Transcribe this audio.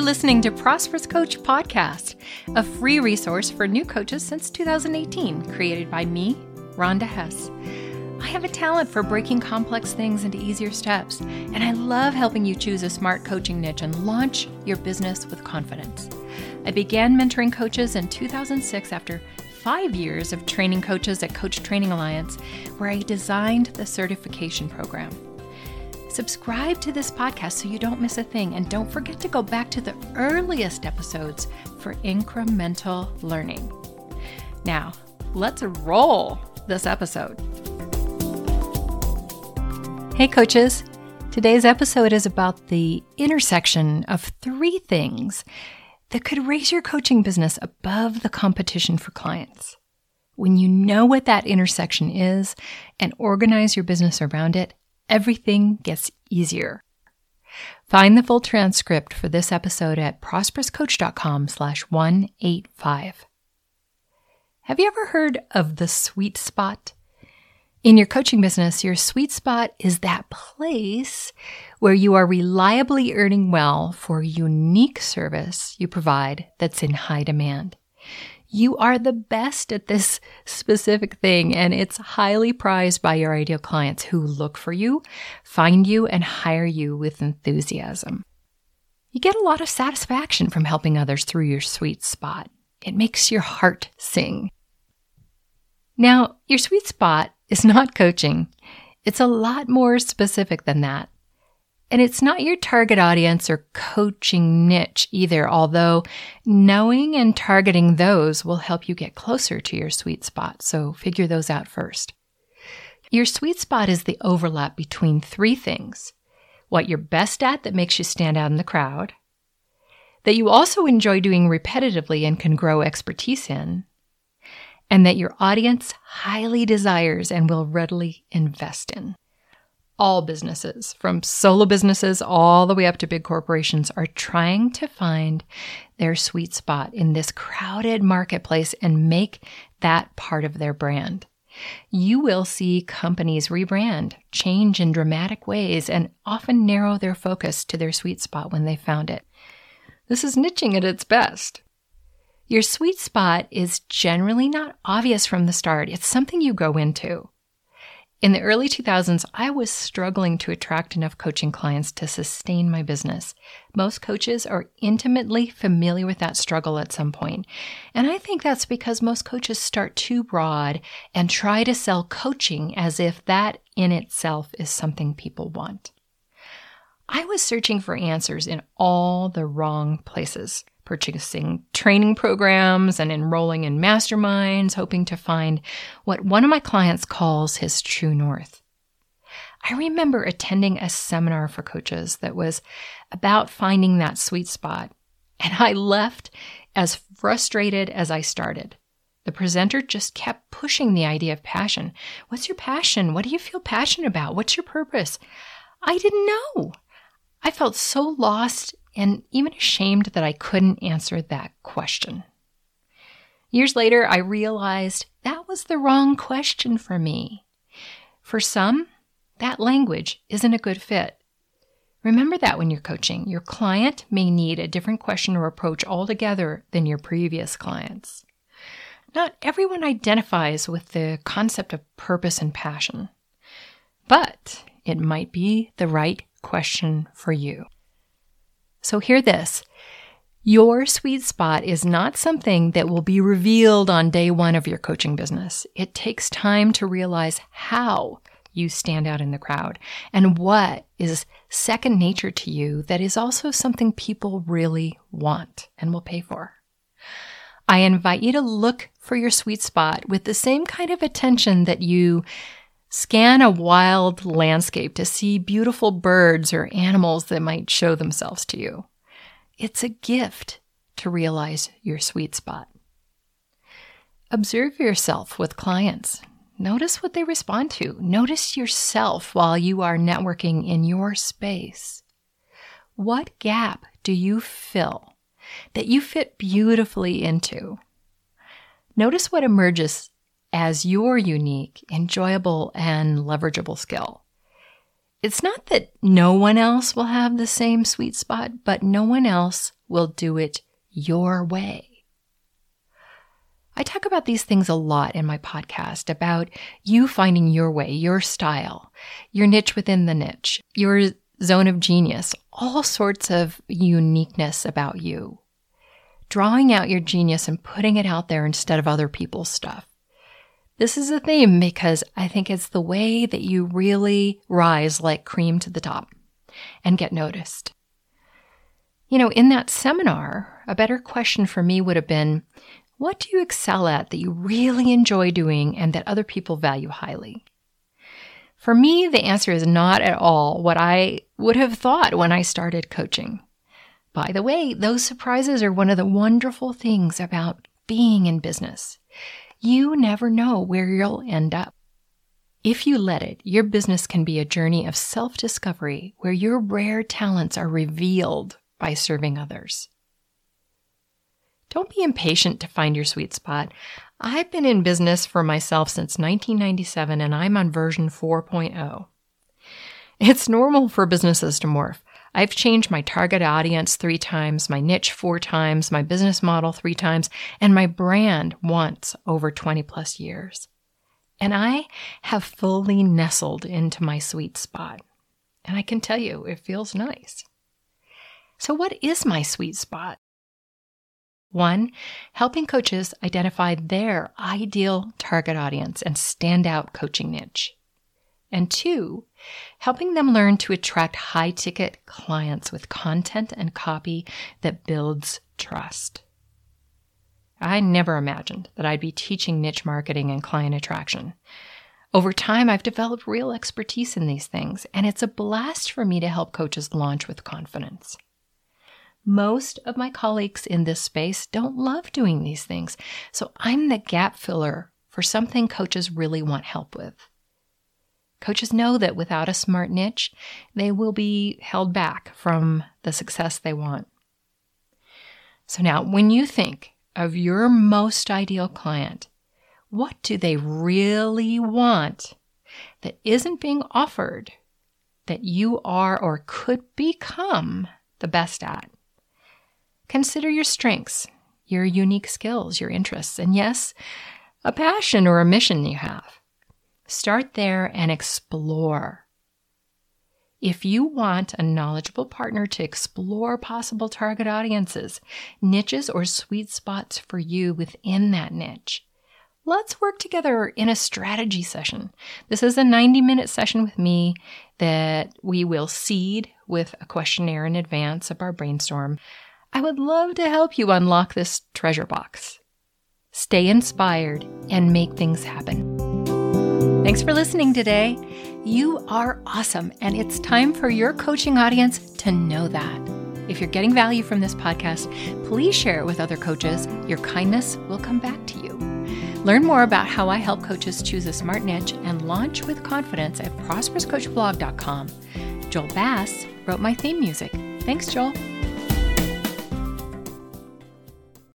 You're listening to Prosperous Coach Podcast, a free resource for new coaches since 2018, created by me, Rhonda Hess. I have a talent for breaking complex things into easier steps, and I love helping you choose a smart coaching niche and launch your business with confidence. I began mentoring coaches in 2006 after five years of training coaches at Coach Training Alliance, where I designed the certification program. Subscribe to this podcast so you don't miss a thing, and don't forget to go back to the earliest episodes for incremental learning. Now, let's roll this episode. Hey, coaches. Today's episode is about the intersection of three things that could raise your coaching business above the competition for clients. When you know what that intersection is and organize your business around it, everything gets easier. Find the full transcript for this episode at prosperouscoach.com slash 185. Have you ever heard of the sweet spot? In your coaching business, your sweet spot is that place where you are reliably earning well for unique service you provide that's in high demand. You are the best at this specific thing, and it's highly prized by your ideal clients who look for you, find you, and hire you with enthusiasm. You get a lot of satisfaction from helping others through your sweet spot. It makes your heart sing. Now, your sweet spot is not coaching. It's a lot more specific than that. And it's not your target audience or coaching niche either, although knowing and targeting those will help you get closer to your sweet spot. So figure those out first. Your sweet spot is the overlap between three things what you're best at that makes you stand out in the crowd, that you also enjoy doing repetitively and can grow expertise in, and that your audience highly desires and will readily invest in all businesses, from solo businesses all the way up to big corporations, are trying to find their sweet spot in this crowded marketplace and make that part of their brand. You will see companies rebrand, change in dramatic ways, and often narrow their focus to their sweet spot when they found it. This is niching at its best. Your sweet spot is generally not obvious from the start. It's something you go into. In the early 2000s, I was struggling to attract enough coaching clients to sustain my business. Most coaches are intimately familiar with that struggle at some point. And I think that's because most coaches start too broad and try to sell coaching as if that in itself is something people want. I was searching for answers in all the wrong places purchasing training programs and enrolling in masterminds, hoping to find what one of my clients calls his true north. I remember attending a seminar for coaches that was about finding that sweet spot, and I left as frustrated as I started. The presenter just kept pushing the idea of passion. What's your passion? What do you feel passionate about? What's your purpose? I didn't know. I felt so lost and even ashamed that I couldn't answer that question. Years later, I realized that was the wrong question for me. For some, that language isn't a good fit. Remember that when you're coaching. Your client may need a different question or approach altogether than your previous clients. Not everyone identifies with the concept of purpose and passion, but it might be the right question for you. So hear this. Your sweet spot is not something that will be revealed on day one of your coaching business. It takes time to realize how you stand out in the crowd and what is second nature to you that is also something people really want and will pay for. I invite you to look for your sweet spot with the same kind of attention that you Scan a wild landscape to see beautiful birds or animals that might show themselves to you. It's a gift to realize your sweet spot. Observe yourself with clients. Notice what they respond to. Notice yourself while you are networking in your space. What gap do you fill that you fit beautifully into? Notice what emerges as your unique, enjoyable, and leverageable skill. It's not that no one else will have the same sweet spot, but no one else will do it your way. I talk about these things a lot in my podcast about you finding your way, your style, your niche within the niche, your zone of genius, all sorts of uniqueness about you. Drawing out your genius and putting it out there instead of other people's stuff. This is a theme because I think it's the way that you really rise like cream to the top and get noticed. You know, in that seminar, a better question for me would have been what do you excel at that you really enjoy doing and that other people value highly? For me, the answer is not at all what I would have thought when I started coaching. By the way, those surprises are one of the wonderful things about being in business. You never know where you'll end up. If you let it, your business can be a journey of self discovery where your rare talents are revealed by serving others. Don't be impatient to find your sweet spot. I've been in business for myself since 1997 and I'm on version 4.0. It's normal for businesses to morph. I've changed my target audience three times, my niche four times, my business model three times, and my brand once over 20 plus years. And I have fully nestled into my sweet spot. And I can tell you, it feels nice. So, what is my sweet spot? One, helping coaches identify their ideal target audience and standout coaching niche. And two, helping them learn to attract high ticket clients with content and copy that builds trust. I never imagined that I'd be teaching niche marketing and client attraction. Over time, I've developed real expertise in these things, and it's a blast for me to help coaches launch with confidence. Most of my colleagues in this space don't love doing these things, so I'm the gap filler for something coaches really want help with. Coaches know that without a smart niche, they will be held back from the success they want. So now, when you think of your most ideal client, what do they really want that isn't being offered that you are or could become the best at? Consider your strengths, your unique skills, your interests, and yes, a passion or a mission you have. Start there and explore. If you want a knowledgeable partner to explore possible target audiences, niches, or sweet spots for you within that niche, let's work together in a strategy session. This is a 90 minute session with me that we will seed with a questionnaire in advance of our brainstorm. I would love to help you unlock this treasure box. Stay inspired and make things happen. Thanks for listening today. You are awesome, and it's time for your coaching audience to know that. If you're getting value from this podcast, please share it with other coaches. Your kindness will come back to you. Learn more about how I help coaches choose a smart niche and launch with confidence at prosperouscoachblog.com. Joel Bass wrote my theme music. Thanks, Joel.